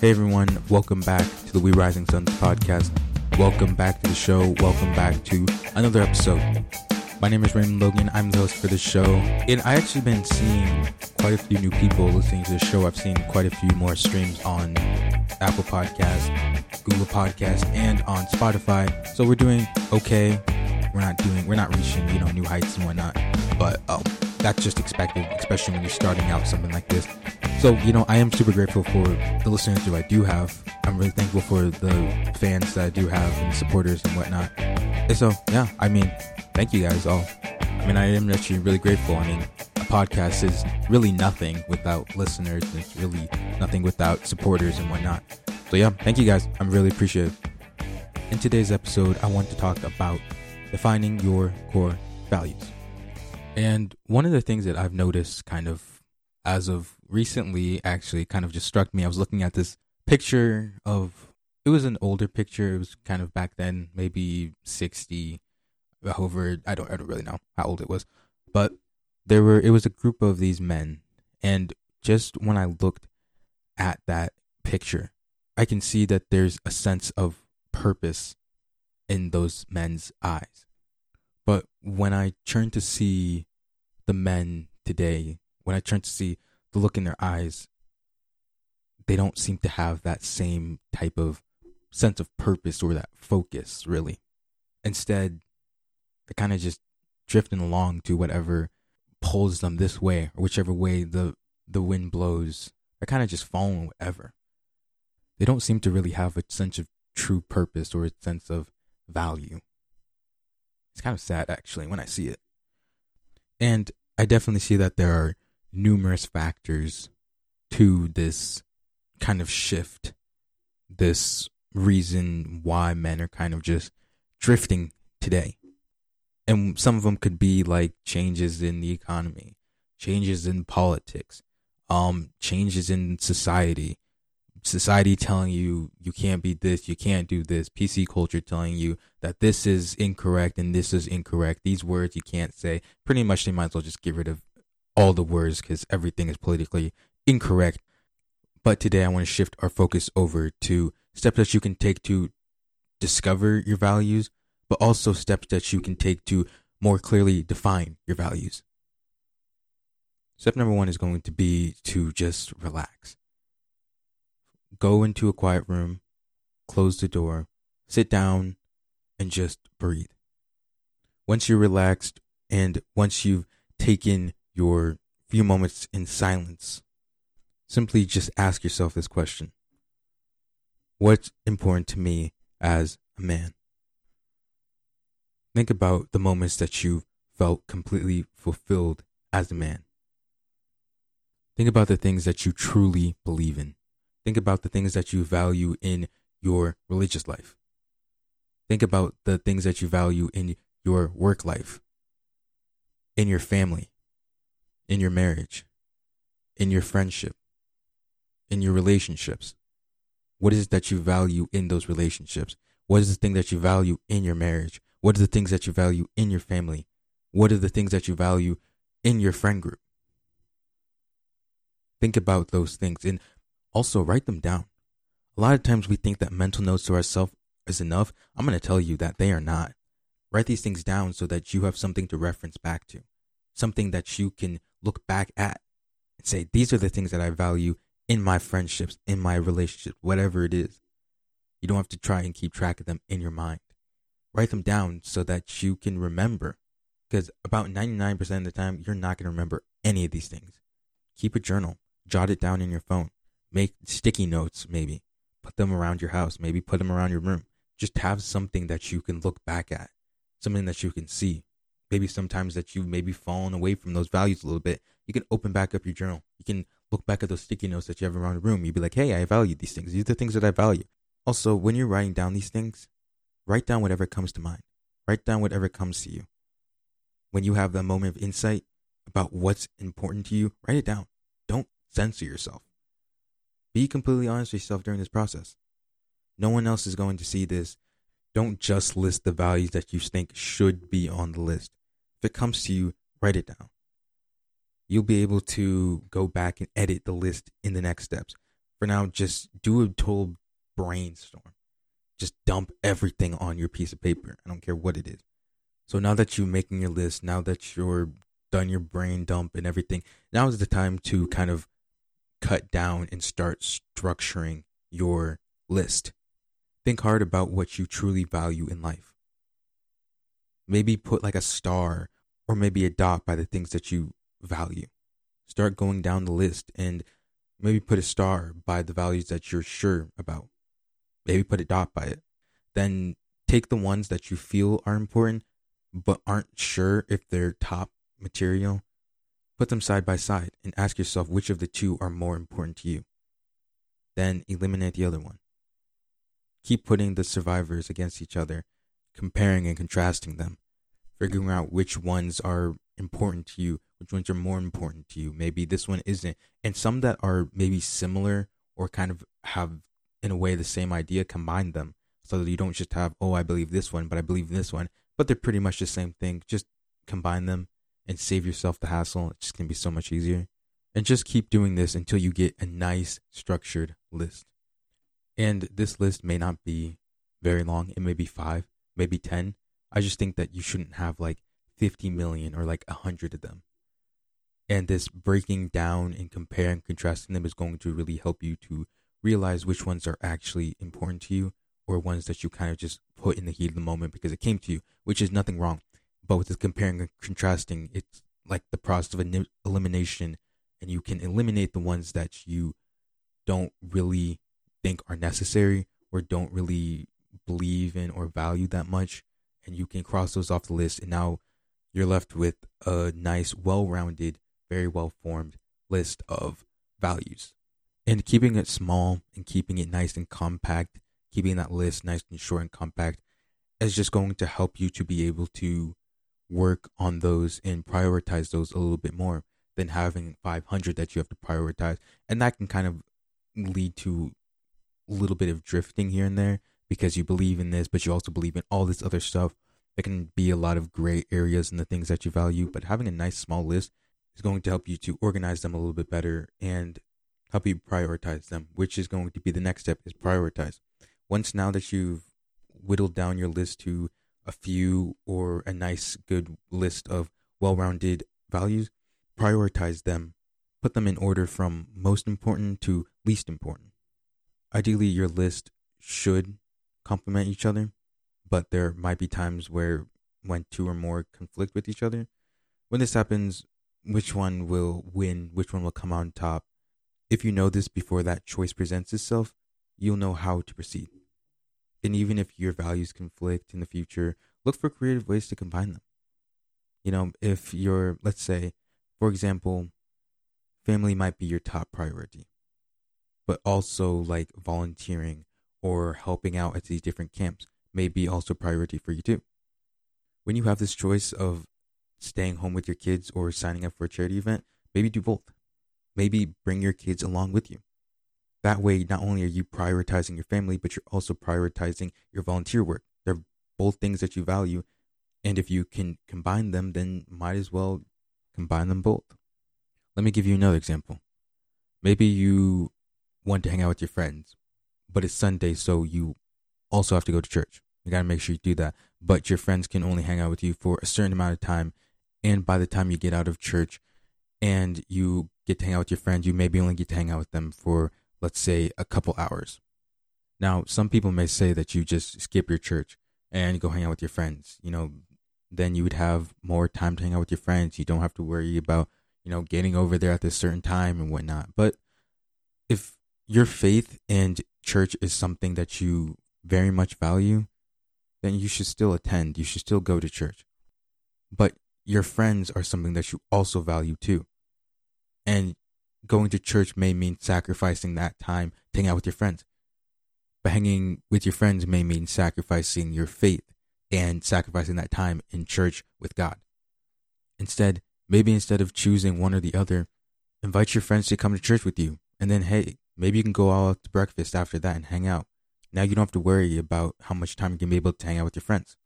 Hey everyone, welcome back to the We Rising Suns podcast. Welcome back to the show. Welcome back to another episode. My name is Raymond Logan. I'm the host for this show. And I actually been seeing quite a few new people listening to the show. I've seen quite a few more streams on Apple Podcasts, Google Podcasts, and on Spotify. So we're doing okay. We're not doing we're not reaching, you know, new heights and whatnot. But um that's just expected, especially when you're starting out something like this. So, you know, I am super grateful for the listeners who I do have. I'm really thankful for the fans that I do have and supporters and whatnot. And so, yeah, I mean, thank you guys all. I mean, I am actually really grateful. I mean, a podcast is really nothing without listeners. And it's really nothing without supporters and whatnot. So, yeah, thank you guys. I'm really appreciative. In today's episode, I want to talk about defining your core values. And one of the things that I've noticed kind of as of recently actually kind of just struck me. I was looking at this picture of it was an older picture. It was kind of back then, maybe 60 however, I don't I don't really know how old it was. But there were it was a group of these men and just when I looked at that picture, I can see that there's a sense of purpose in those men's eyes. But when I turn to see the men today, when I turn to see the look in their eyes, they don't seem to have that same type of sense of purpose or that focus, really. Instead, they're kind of just drifting along to whatever pulls them this way or whichever way the, the wind blows. They're kind of just following whatever. They don't seem to really have a sense of true purpose or a sense of value. It's kind of sad, actually, when I see it. And I definitely see that there are numerous factors to this kind of shift, this reason why men are kind of just drifting today. And some of them could be like changes in the economy, changes in politics, um, changes in society, society telling you you can't be this, you can't do this, PC culture telling you that this is incorrect and this is incorrect. These words you can't say. Pretty much they might as well just get rid of all the words because everything is politically incorrect. But today I want to shift our focus over to steps that you can take to discover your values, but also steps that you can take to more clearly define your values. Step number one is going to be to just relax. Go into a quiet room, close the door, sit down, and just breathe. Once you're relaxed and once you've taken your few moments in silence, simply just ask yourself this question What's important to me as a man? Think about the moments that you felt completely fulfilled as a man. Think about the things that you truly believe in. Think about the things that you value in your religious life. Think about the things that you value in your work life, in your family, in your marriage, in your friendship, in your relationships? What is it that you value in those relationships? What is the thing that you value in your marriage? What are the things that you value in your family? What are the things that you value in your friend group? Think about those things and also write them down. A lot of times we think that mental notes to ourselves is enough. I'm going to tell you that they are not. Write these things down so that you have something to reference back to, something that you can look back at and say, these are the things that I value in my friendships, in my relationship, whatever it is. You don't have to try and keep track of them in your mind. Write them down so that you can remember. Because about 99% of the time, you're not going to remember any of these things. Keep a journal, jot it down in your phone, make sticky notes, maybe. Put them around your house, maybe put them around your room. Just have something that you can look back at, something that you can see maybe sometimes that you've maybe fallen away from those values a little bit, you can open back up your journal. You can look back at those sticky notes that you have around the room. You'd be like, hey, I value these things. These are the things that I value. Also, when you're writing down these things, write down whatever comes to mind. Write down whatever comes to you. When you have that moment of insight about what's important to you, write it down. Don't censor yourself. Be completely honest with yourself during this process. No one else is going to see this. Don't just list the values that you think should be on the list. If it comes to you, write it down. You'll be able to go back and edit the list in the next steps. for now, just do a total brainstorm. Just dump everything on your piece of paper. I don't care what it is. So now that you're making your list, now that you're done your brain dump and everything, now is the time to kind of cut down and start structuring your list. Think hard about what you truly value in life. Maybe put like a star or maybe a dot by the things that you value. Start going down the list and maybe put a star by the values that you're sure about. Maybe put a dot by it. Then take the ones that you feel are important but aren't sure if they're top material. Put them side by side and ask yourself which of the two are more important to you. Then eliminate the other one. Keep putting the survivors against each other, comparing and contrasting them, figuring out which ones are important to you, which ones are more important to you. Maybe this one isn't. And some that are maybe similar or kind of have, in a way, the same idea, combine them so that you don't just have, oh, I believe this one, but I believe this one, but they're pretty much the same thing. Just combine them and save yourself the hassle. It's just going to be so much easier. And just keep doing this until you get a nice structured list. And this list may not be very long. It may be five, maybe 10. I just think that you shouldn't have like 50 million or like 100 of them. And this breaking down and comparing, and contrasting them is going to really help you to realize which ones are actually important to you or ones that you kind of just put in the heat of the moment because it came to you, which is nothing wrong. But with the comparing and contrasting, it's like the process of elimination, and you can eliminate the ones that you don't really think are necessary or don't really believe in or value that much, and you can cross those off the list. And now you're left with a nice, well rounded, very well formed list of values. And keeping it small and keeping it nice and compact, keeping that list nice and short and compact is just going to help you to be able to work on those and prioritize those a little bit more than having 500 that you have to prioritize. And that can kind of lead to a little bit of drifting here and there because you believe in this, but you also believe in all this other stuff there can be a lot of gray areas in the things that you value, but having a nice small list is going to help you to organize them a little bit better and help you prioritize them, which is going to be the next step is prioritize. Once now that you've whittled down your list to a few or a nice good list of well-rounded values, prioritize them. Put them in order from most important to least important. Ideally, your list should complement each other but there might be times where when two or more conflict with each other. When this happens, which one will win, which one will come on top. If you know this before that choice presents itself, you'll know how to proceed. And even if your values conflict in the future, look for creative ways to combine them. You know, if you're, let's say, for example, family might be your top priority, but also like volunteering or helping out at these different camps may be also priority for you too. When you have this choice of staying home with your kids or signing up for a charity event, maybe do both. Maybe bring your kids along with you. That way, not only are you prioritizing your family, but you're also prioritizing your volunteer work. They're both things that you value. And if you can combine them, then might as well combine them both. Let me give you another example. Maybe you want to hang out with your friends, but it's Sunday, so you also have to go to church. You got to make sure you do that. But your friends can only hang out with you for a certain amount of time. And by the time you get out of church and you get to hang out with your friends, you maybe only get to hang out with them for, let's say, a couple hours. Now, some people may say that you just skip your church and go hang out with your friends. You know, then you would have more time to hang out with your friends. You don't have to worry about, you know, getting over there at this certain time and whatnot. But if your faith and church is something that you very much value, then you should still attend. You should still go to church. But your friends are something that you also value too. And going to church may mean sacrificing that time to hang out with your friends. But hanging with your friends may mean sacrificing your faith and sacrificing that time in church with God. Instead, maybe instead of choosing one or the other, invite your friends to come to church with you. And then, hey, maybe you can go out to breakfast after that and hang out. Now you don't have to worry about how much time you can be able to hang out with your friends.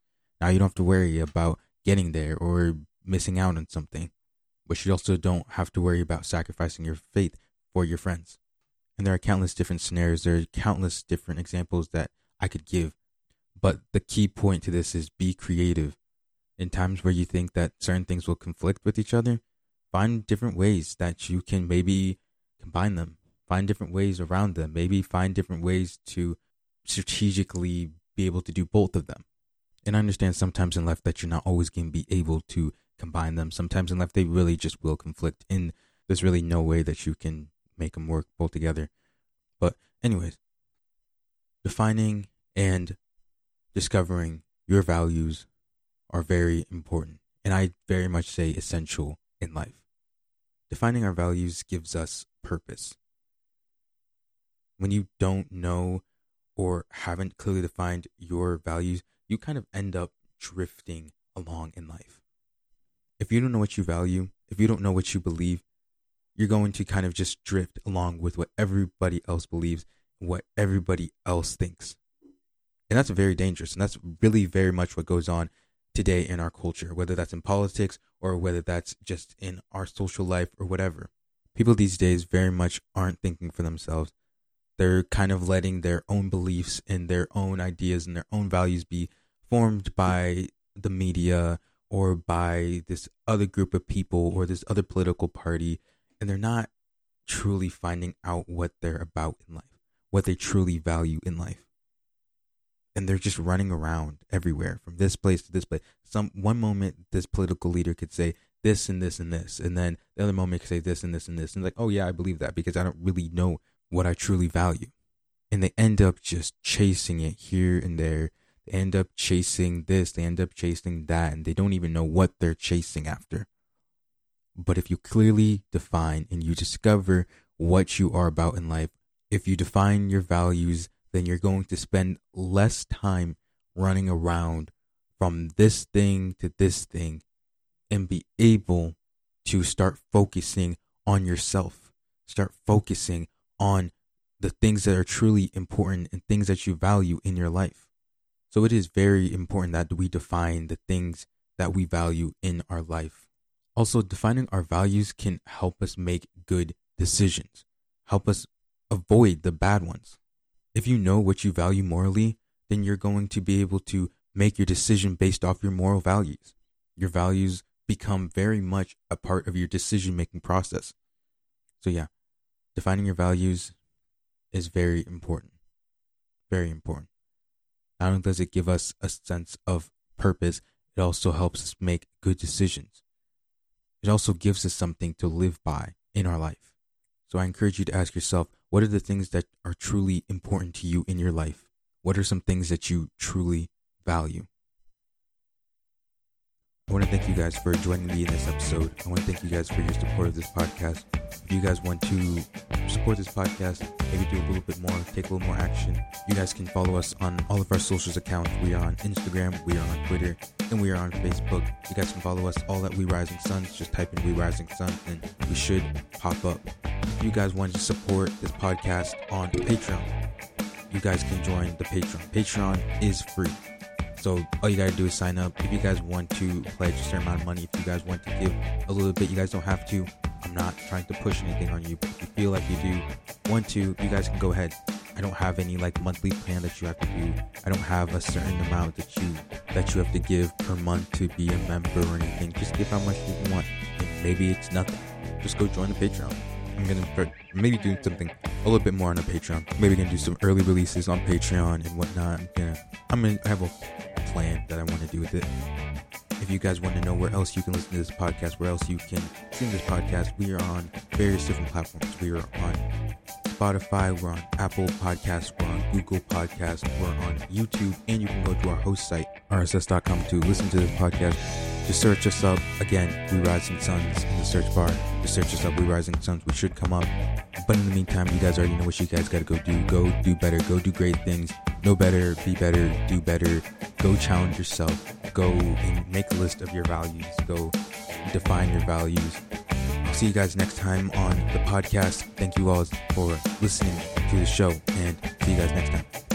Now you don't have to worry about getting there or missing out on something. But you also don't have to worry about sacrificing your faith for your friends. And there are countless different scenarios, there are countless different examples that I could give. But the key point to this is be creative. In times where you think that certain things will conflict with each other, find different ways that you can maybe combine them, find different ways around them, maybe find different ways to strategically be able to do both of them. And I understand sometimes in life that you're not always going to be able to combine them. Sometimes in life they really just will conflict, and there's really no way that you can make them work both together. But, anyways, defining and discovering your values are very important, and I very much say essential in life. Defining our values gives us purpose. When you don't know or haven't clearly defined your values, you kind of end up drifting along in life. If you don't know what you value, if you don't know what you believe, you're going to kind of just drift along with what everybody else believes, what everybody else thinks. And that's very dangerous. And that's really very much what goes on today in our culture, whether that's in politics or whether that's just in our social life or whatever. People these days very much aren't thinking for themselves. They're kind of letting their own beliefs and their own ideas and their own values be formed by the media or by this other group of people or this other political party. And they're not truly finding out what they're about in life, what they truly value in life. And they're just running around everywhere from this place to this place. Some one moment this political leader could say this and this and this, and then the other moment could say this and this and this, and like, oh yeah, I believe that because I don't really know what I truly value. And they end up just chasing it here and there. They end up chasing this, they end up chasing that, and they don't even know what they're chasing after. But if you clearly define and you discover what you are about in life, if you define your values, then you're going to spend less time running around from this thing to this thing and be able to start focusing on yourself. Start focusing on the things that are truly important and things that you value in your life. So it is very important that we define the things that we value in our life. Also, defining our values can help us make good decisions, help us avoid the bad ones. If you know what you value morally, then you're going to be able to make your decision based off your moral values. Your values become very much a part of your decision making process. So, yeah, defining your values is very important. Very important. Not only does it give us a sense of purpose, it also helps us make good decisions. It also gives us something to live by in our life. So I encourage you to ask yourself what are the things that are truly important to you in your life? What are some things that you truly value? I want to thank you guys for joining me in this episode. I want to thank you guys for your support of this podcast. If you guys want to support this podcast, maybe do a little bit more, take a little more action, you guys can follow us on all of our socials accounts. We are on Instagram, we are on Twitter, and we are on Facebook. You guys can follow us all at We Rising Suns. Just type in We Rising Suns and we should pop up. If you guys want to support this podcast on Patreon, you guys can join the Patreon. Patreon is free. So all you gotta do is sign up. If you guys want to pledge a certain amount of money, if you guys want to give a little bit, you guys don't have to. I'm not trying to push anything on you, but if you feel like you do want to, you guys can go ahead. I don't have any like monthly plan that you have to do. I don't have a certain amount that you that you have to give per month to be a member or anything. Just give how much you want. And maybe it's nothing. Just go join the Patreon. I'm gonna maybe doing something a little bit more on the Patreon. Maybe gonna do some early releases on Patreon and whatnot. I'm gonna I'm gonna have a plan that I want to do with it. If you guys want to know where else you can listen to this podcast, where else you can stream this podcast, we are on various different platforms. We are on Spotify, we're on Apple Podcasts, we're on Google Podcasts, we're on YouTube, and you can go to our host site, rss.com, to listen to this podcast. Just search us up again, We Rising Suns in the search bar. Just search us up, We Rising Suns. We should come up. But in the meantime, you guys already know what you guys got to go do. Go do better. Go do great things. Know better. Be better. Do better. Go challenge yourself. Go and make a list of your values. Go define your values. See you guys next time on the podcast. Thank you all for listening to the show and see you guys next time.